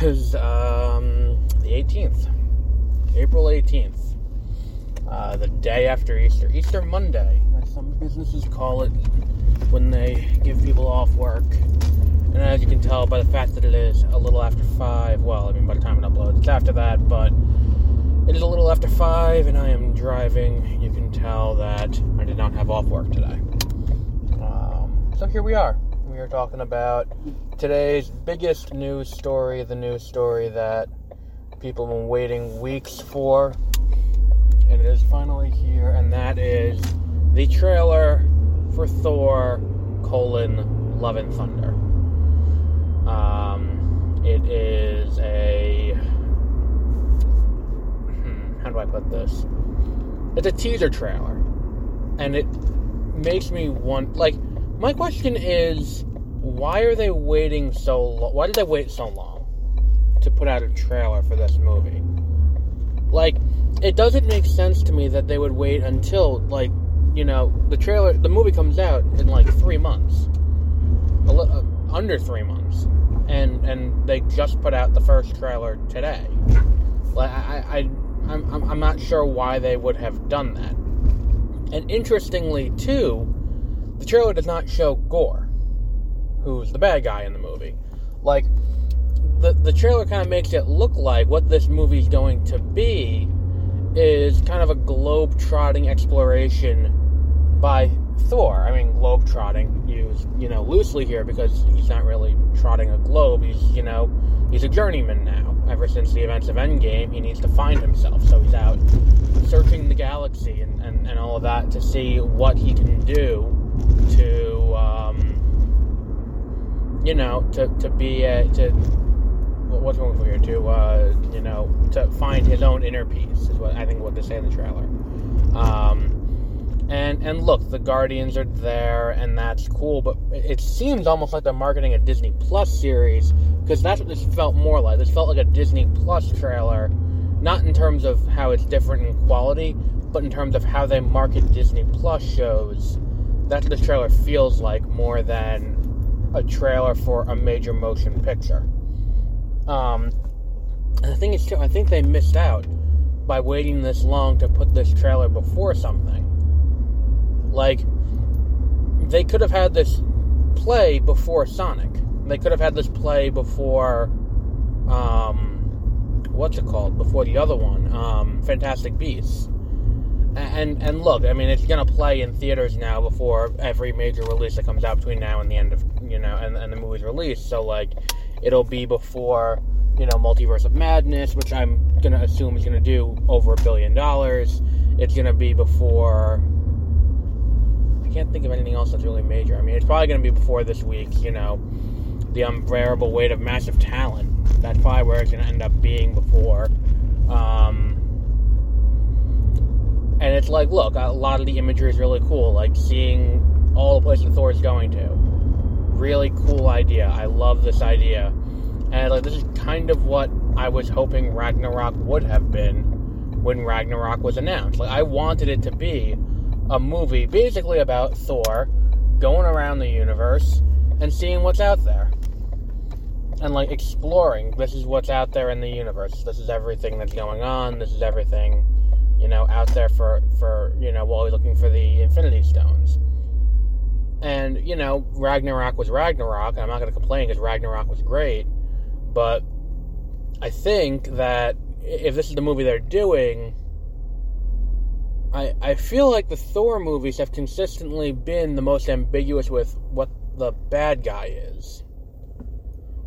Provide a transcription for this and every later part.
Is um, the 18th, April 18th, uh, the day after Easter, Easter Monday, as some businesses call it when they give people off work. And as you can tell by the fact that it is a little after 5, well, I mean, by the time it uploads, it's after that, but it is a little after 5 and I am driving. You can tell that I did not have off work today. Um, so here we are. We are talking about today's biggest news story, the news story that people have been waiting weeks for. And it is finally here, and that is the trailer for Thor colon Love and Thunder. Um, it is a hmm, how do I put this? It's a teaser trailer, and it makes me want. Like, my question is, why are they waiting so long? Why did they wait so long to put out a trailer for this movie? Like, it doesn't make sense to me that they would wait until like, you know, the trailer, the movie comes out in like three months, li- uh, under three months, and and they just put out the first trailer today. Like, I, I, I'm I'm not sure why they would have done that. And interestingly, too, the trailer does not show Gorr, who's the bad guy in the movie. Like, the, the trailer kind of makes it look like what this movie's going to be is kind of a globe trotting exploration by Thor. I mean, globe trotting used, you know, loosely here because he's not really trotting a globe. He's, you know, he's a journeyman now. Ever since the events of Endgame, he needs to find himself. So he's out searching the galaxy and, and, and all of that to see what he can do to, um, you know, to, to be a, to, what's wrong with here? To, uh, you know, to find his own inner peace is what I think what they say in the trailer. Um, and and look, the Guardians are there, and that's cool. But it seems almost like they're marketing a Disney Plus series because that's what this felt more like. This felt like a Disney Plus trailer, not in terms of how it's different in quality, but in terms of how they market Disney Plus shows. That's what this trailer feels like more than a trailer for a major motion picture. Um, thing is, too, I think they missed out by waiting this long to put this trailer before something. Like, they could have had this play before Sonic. They could have had this play before, um, what's it called? Before the other one, um, Fantastic Beasts. And and look, I mean, it's gonna play in theaters now before every major release that comes out between now and the end of you know, and, and the movie's released. So like, it'll be before you know, Multiverse of Madness, which I'm gonna assume is gonna do over a billion dollars. It's gonna be before. I can't think of anything else that's really major. I mean, it's probably gonna be before this week. You know, the unbearable weight of massive talent. That's probably where it's gonna end up being before. Um, and it's like, look, a lot of the imagery is really cool. Like seeing all the places Thor's going to. Really cool idea. I love this idea. And like this is kind of what I was hoping Ragnarok would have been when Ragnarok was announced. Like I wanted it to be a movie basically about Thor going around the universe and seeing what's out there. And like exploring this is what's out there in the universe. This is everything that's going on. This is everything, you know, out there for for, you know, while we're looking for the Infinity Stones. And, you know, Ragnarok was Ragnarok, and I'm not going to complain because Ragnarok was great. But I think that if this is the movie they're doing, I I feel like the Thor movies have consistently been the most ambiguous with what the bad guy is.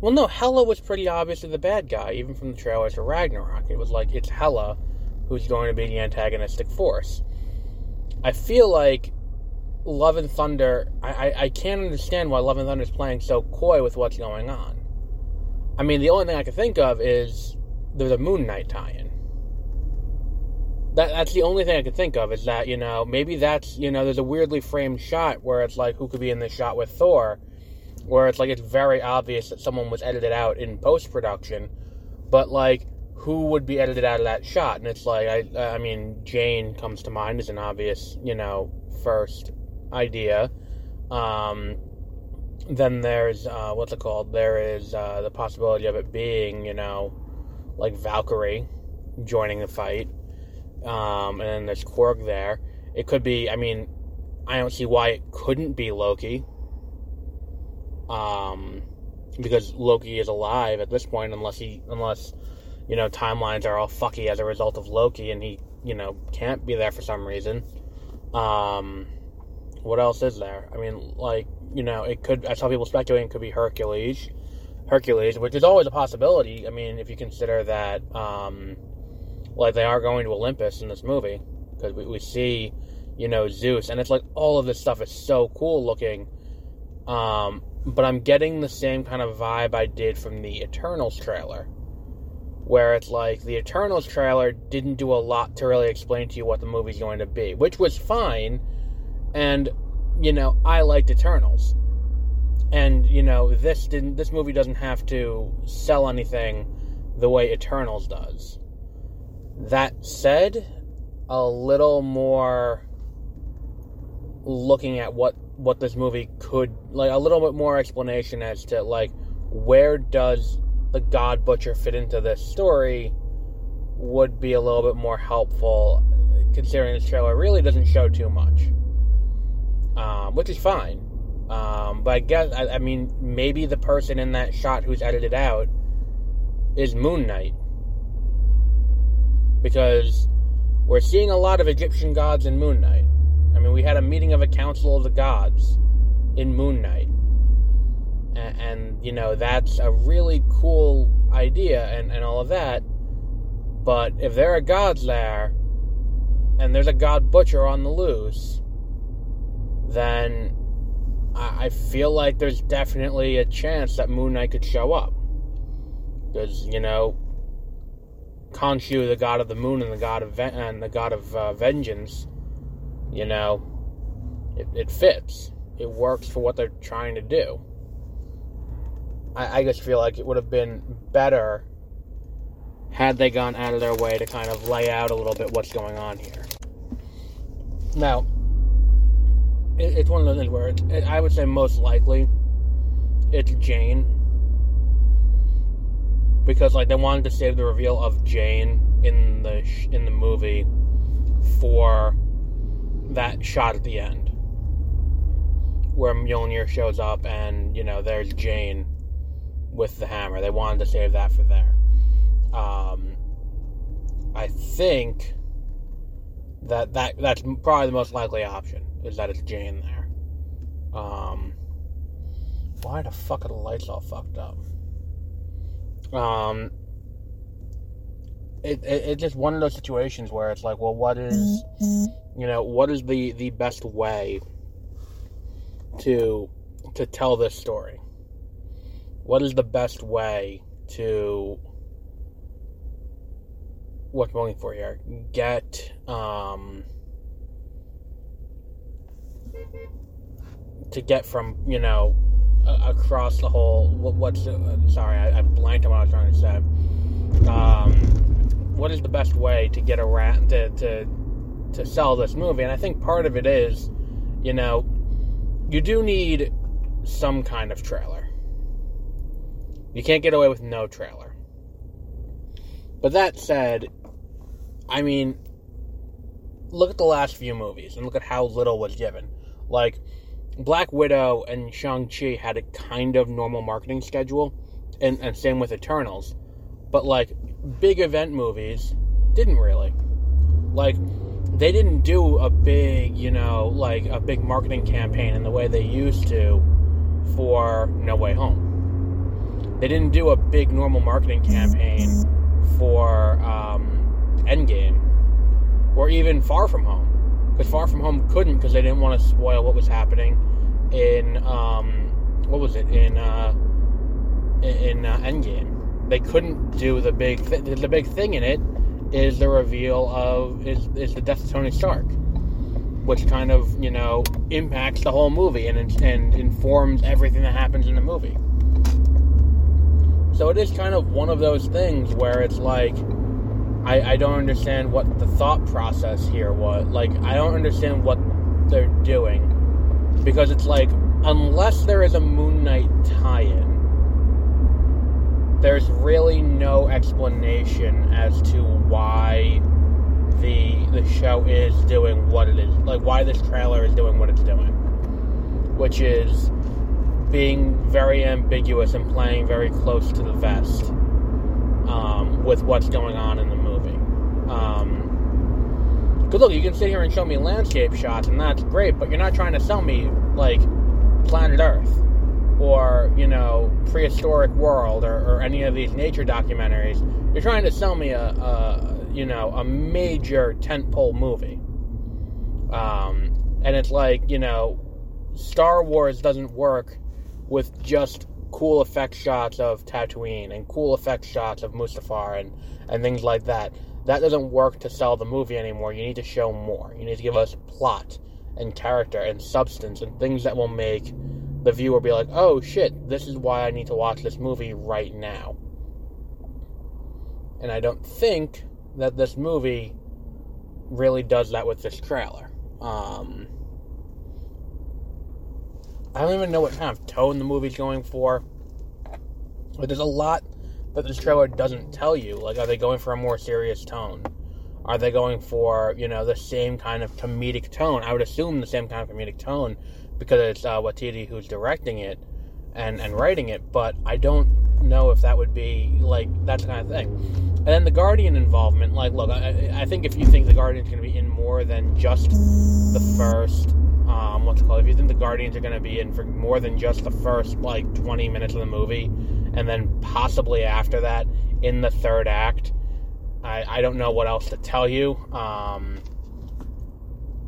Well, no, Hela was pretty obviously the bad guy, even from the trailers for Ragnarok. It was like it's Hela who's going to be the antagonistic force. I feel like Love and Thunder. I, I, I can't understand why Love and Thunder is playing so coy with what's going on. I mean, the only thing I can think of is there's a Moon Knight tie-in. That that's the only thing I could think of is that you know maybe that's you know there's a weirdly framed shot where it's like who could be in this shot with Thor, where it's like it's very obvious that someone was edited out in post production, but like who would be edited out of that shot? And it's like I I mean Jane comes to mind as an obvious you know first idea. Um, then there's uh, what's it called? There is uh, the possibility of it being, you know, like Valkyrie joining the fight, um, and then there's Korg there. It could be. I mean, I don't see why it couldn't be Loki, um, because Loki is alive at this point, unless he, unless you know, timelines are all fucky as a result of Loki, and he, you know, can't be there for some reason. Um, what else is there? I mean, like, you know, it could, I saw people speculating it could be Hercules. Hercules, which is always a possibility. I mean, if you consider that, um, like, they are going to Olympus in this movie, because we, we see, you know, Zeus, and it's like all of this stuff is so cool looking. Um, but I'm getting the same kind of vibe I did from the Eternals trailer where it's like the Eternals trailer didn't do a lot to really explain to you what the movie's going to be, which was fine. And you know, I liked Eternals, and you know, this didn't. This movie doesn't have to sell anything the way Eternals does. That said, a little more looking at what what this movie could like a little bit more explanation as to like where does the God Butcher fit into this story would be a little bit more helpful, considering this trailer really doesn't show too much, um, which is fine. Um, but I guess I, I, mean maybe the person in that shot who's edited out is Moon Knight because we're seeing a lot of Egyptian gods in Moon Knight. I mean, we had a meeting of a council of the gods in Moon Knight and, and, you know that's a really cool idea and, and all of that but if there are gods there and there's a god butcher on the loose then I, I feel like there's definitely a chance that moon knight could show up because you know Khonshu, the god of the moon and the god of and the god of uh, vengeance, you know, it, it fits. It works for what they're trying to do. I, I just feel like it would have been better had they gone out of their way to kind of lay out a little bit what's going on here. Now, it, it's one of those things where it, I would say most likely it's Jane because like they wanted to save the reveal of Jane in the in the movie for that shot at the end where Mjolnir shows up and you know there's Jane with the hammer. They wanted to save that for there. Um, I think that, that that's probably the most likely option is that it's Jane there. Um, why the fuck are the lights all fucked up? Um, it, it, it's just one of those situations where it's like, well, what is, you know, what is the the best way to to tell this story? what is the best way to what I'm looking for here? Get um, to get from you know across the whole. What, what's uh, sorry, I, I, blanked on what I was trying to say. Um, what is the best way to get around to, to to sell this movie? And I think part of it is, you know, you do need some kind of trailer you can't get away with no trailer. But that said, I mean, look at the last few movies and look at how little was given. Like, Black Widow and Shang-Chi had a kind of normal marketing schedule, and, and same with Eternals. But, like, big event movies didn't really. Like, they didn't do a big, you know, like a big marketing campaign in the way they used to for No Way Home they didn't do a big normal marketing campaign for um, Endgame or even Far From Home because Far From Home couldn't because they didn't want to spoil what was happening in um, what was it in uh, in uh, Endgame. They couldn't do the big th- the big thing in it is the reveal of is is the death of Tony Stark, which kind of you know impacts the whole movie and and informs everything that happens in the movie. So it is kind of one of those things where it's like, I, I don't understand what the thought process here was. Like, I don't understand what they're doing because it's like unless there is a Moon Knight tie-in, there's really no explanation as to why the the show is doing what it is, like why this trailer is doing what it's doing, which is being very ambiguous and playing very close to the vest um, with what's going on in the. Um, Cause look, you can sit here and show me landscape shots, and that's great, but you're not trying to sell me like planet Earth or you know prehistoric world or, or any of these nature documentaries. You're trying to sell me a, a you know a major tentpole movie, um, and it's like you know Star Wars doesn't work with just cool effect shots of Tatooine and cool effect shots of Mustafar and, and things like that. That doesn't work to sell the movie anymore. You need to show more. You need to give us plot and character and substance and things that will make the viewer be like, oh shit, this is why I need to watch this movie right now. And I don't think that this movie really does that with this trailer. Um, I don't even know what kind of tone the movie's going for. But there's a lot that this trailer doesn't tell you. Like, are they going for a more serious tone? Are they going for, you know, the same kind of comedic tone? I would assume the same kind of comedic tone because it's uh, Waititi who's directing it and, and writing it, but I don't know if that would be, like, that kind of thing. And then the Guardian involvement, like, look, I, I think if you think the Guardian's going to be in more than just the first um, what's it called? If you think the Guardians are going to be in for more than just the first like 20 minutes of the movie, and then possibly after that in the third act, I, I don't know what else to tell you. Um,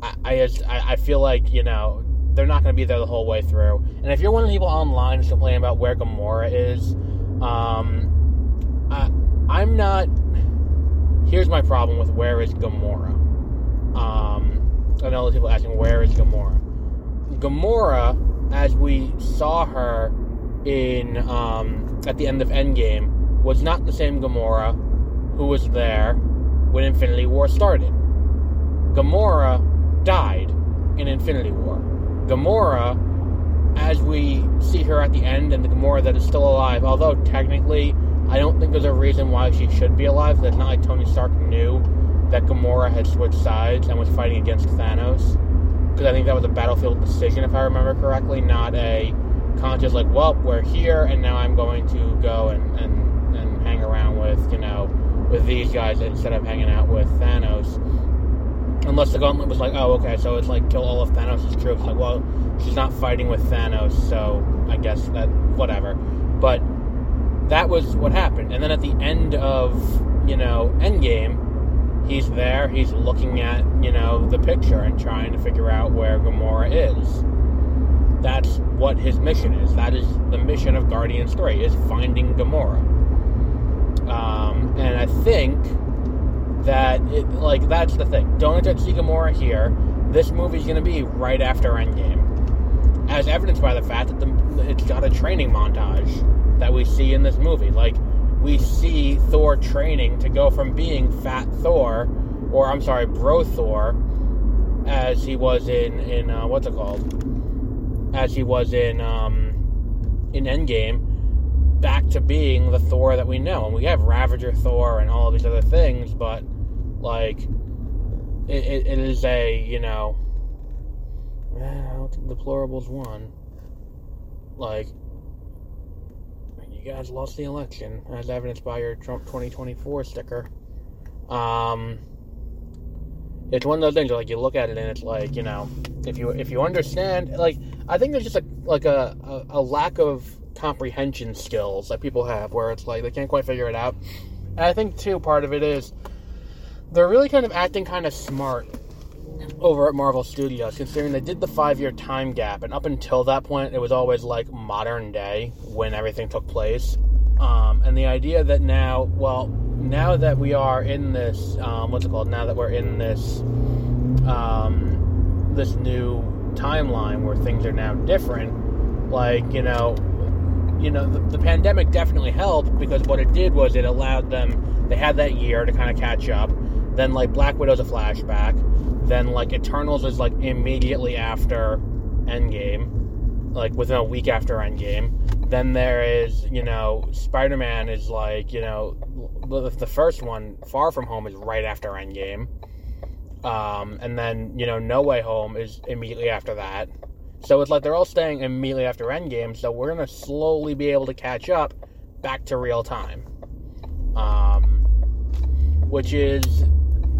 I I, just, I, I feel like you know they're not going to be there the whole way through. And if you're one of the people online complaining about where Gamora is, um, I, I'm not. Here's my problem with where is Gamora. Um, I know people asking where is Gamora. Gamora, as we saw her in um, at the end of Endgame, was not the same Gamora who was there when Infinity War started. Gamora died in Infinity War. Gamora, as we see her at the end, and the Gamora that is still alive, although technically I don't think there's a reason why she should be alive. That's not like Tony Stark knew that Gamora had switched sides and was fighting against Thanos. Because I think that was a battlefield decision, if I remember correctly, not a conscious, like, well, we're here and now I'm going to go and, and, and hang around with, you know, with these guys instead of hanging out with Thanos. Unless the gauntlet was like, oh, okay, so it's like kill all of Thanos' troops. Like, well, she's not fighting with Thanos, so I guess that, whatever. But that was what happened. And then at the end of, you know, Endgame, he's there, he's looking at, you know, the picture and trying to figure out where Gamora is. That's what his mission is. That is the mission of Guardians 3, is finding Gamora. Um, and I think that, it, like, that's the thing. Don't to see Gamora here. This movie's going to be right after Endgame. As evidenced by the fact that the, it's got a training montage that we see in this movie. Like, we see Thor training to go from being Fat Thor, or I'm sorry, Bro Thor, as he was in in uh, what's it called? As he was in um, in Endgame, back to being the Thor that we know. And we have Ravager Thor and all these other things, but like it, it, it is a you know, well, deplorables one. Like you guys lost the election, as evidenced by your Trump 2024 sticker. Um, it's one of those things where, like you look at it and it's like you know if you if you understand like I think there's just a like a, a, a lack of comprehension skills that people have where it's like they can't quite figure it out. And I think too part of it is they're really kind of acting kind of smart over at Marvel Studios, considering they did the five year time gap, and up until that point, it was always like modern day when everything took place. Um, and the idea that now, well, now that we are in this, um, what's it called? Now that we're in this, um, this new timeline where things are now different, like you know, you know, the, the pandemic definitely helped because what it did was it allowed them. They had that year to kind of catch up. Then, like Black Widow's a flashback then like Eternals is like immediately after Endgame, like within a week after Endgame. Then there is, you know, Spider Man is like, you know, the first one, Far From Home, is right after Endgame. Um, and then, you know, No Way Home is immediately after that. So it's like they're all staying immediately after Endgame, so we're going to slowly be able to catch up back to real time. Um, which is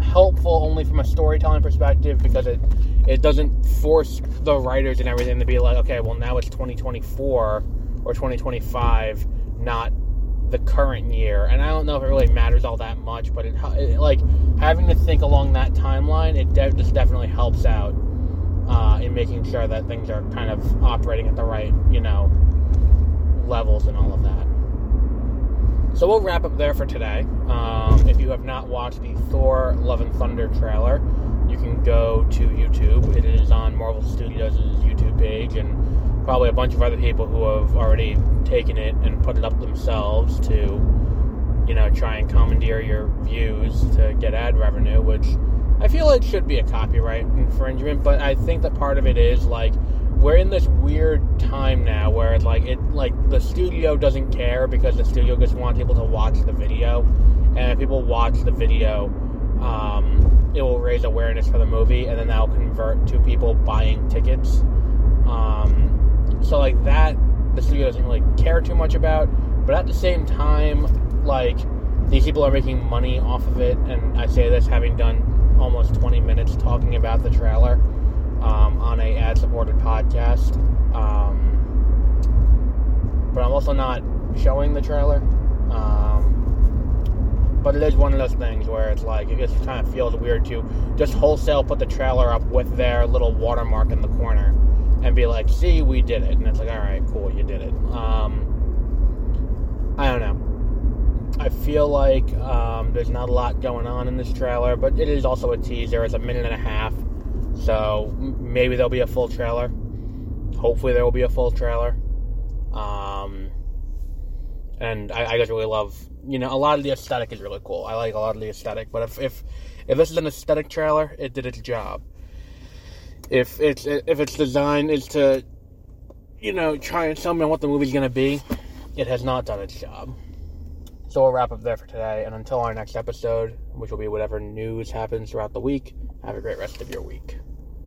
helpful only from a storytelling perspective because it it doesn't force the writers and everything to be like, okay, well now it's 2024 or 2025, not the current year. And I don't know if it really matters all that much, but it, it like having to think along that timeline, it de- just definitely helps out uh, in making sure that things are kind of operating at the right, you know, levels and all of that. So we'll wrap up there for today. Um, if you have not watched the Thor Love and Thunder trailer, you can go to YouTube. It is on Marvel Studios' YouTube page, and probably a bunch of other people who have already taken it and put it up themselves to, you know, try and commandeer your views to get ad revenue, which I feel it should be a copyright infringement, but I think that part of it is like we're in this weird time now where it's like it like the studio doesn't care because the studio just wants people to watch the video, and if people watch the video, um, it will raise awareness for the movie, and then that'll convert to people buying tickets. Um, so like that, the studio doesn't really care too much about, but at the same time, like these people are making money off of it, and I say this having done almost 20 minutes talking about the trailer um, on a ad-supported podcast. Um, but I'm also not showing the trailer. Um, but it is one of those things where it's like it just kind of feels weird to just wholesale put the trailer up with their little watermark in the corner and be like, "See, we did it," and it's like, "All right, cool, you did it." Um, I don't know. I feel like um, there's not a lot going on in this trailer, but it is also a teaser. It's a minute and a half. So maybe there'll be a full trailer. Hopefully there will be a full trailer. Um, and I, I just really love, you know, a lot of the aesthetic is really cool. I like a lot of the aesthetic. But if if if this is an aesthetic trailer, it did its job. If it's if its design is to, you know, try and tell me what the movie's gonna be, it has not done its job. So we'll wrap up there for today, and until our next episode, which will be whatever news happens throughout the week, have a great rest of your week.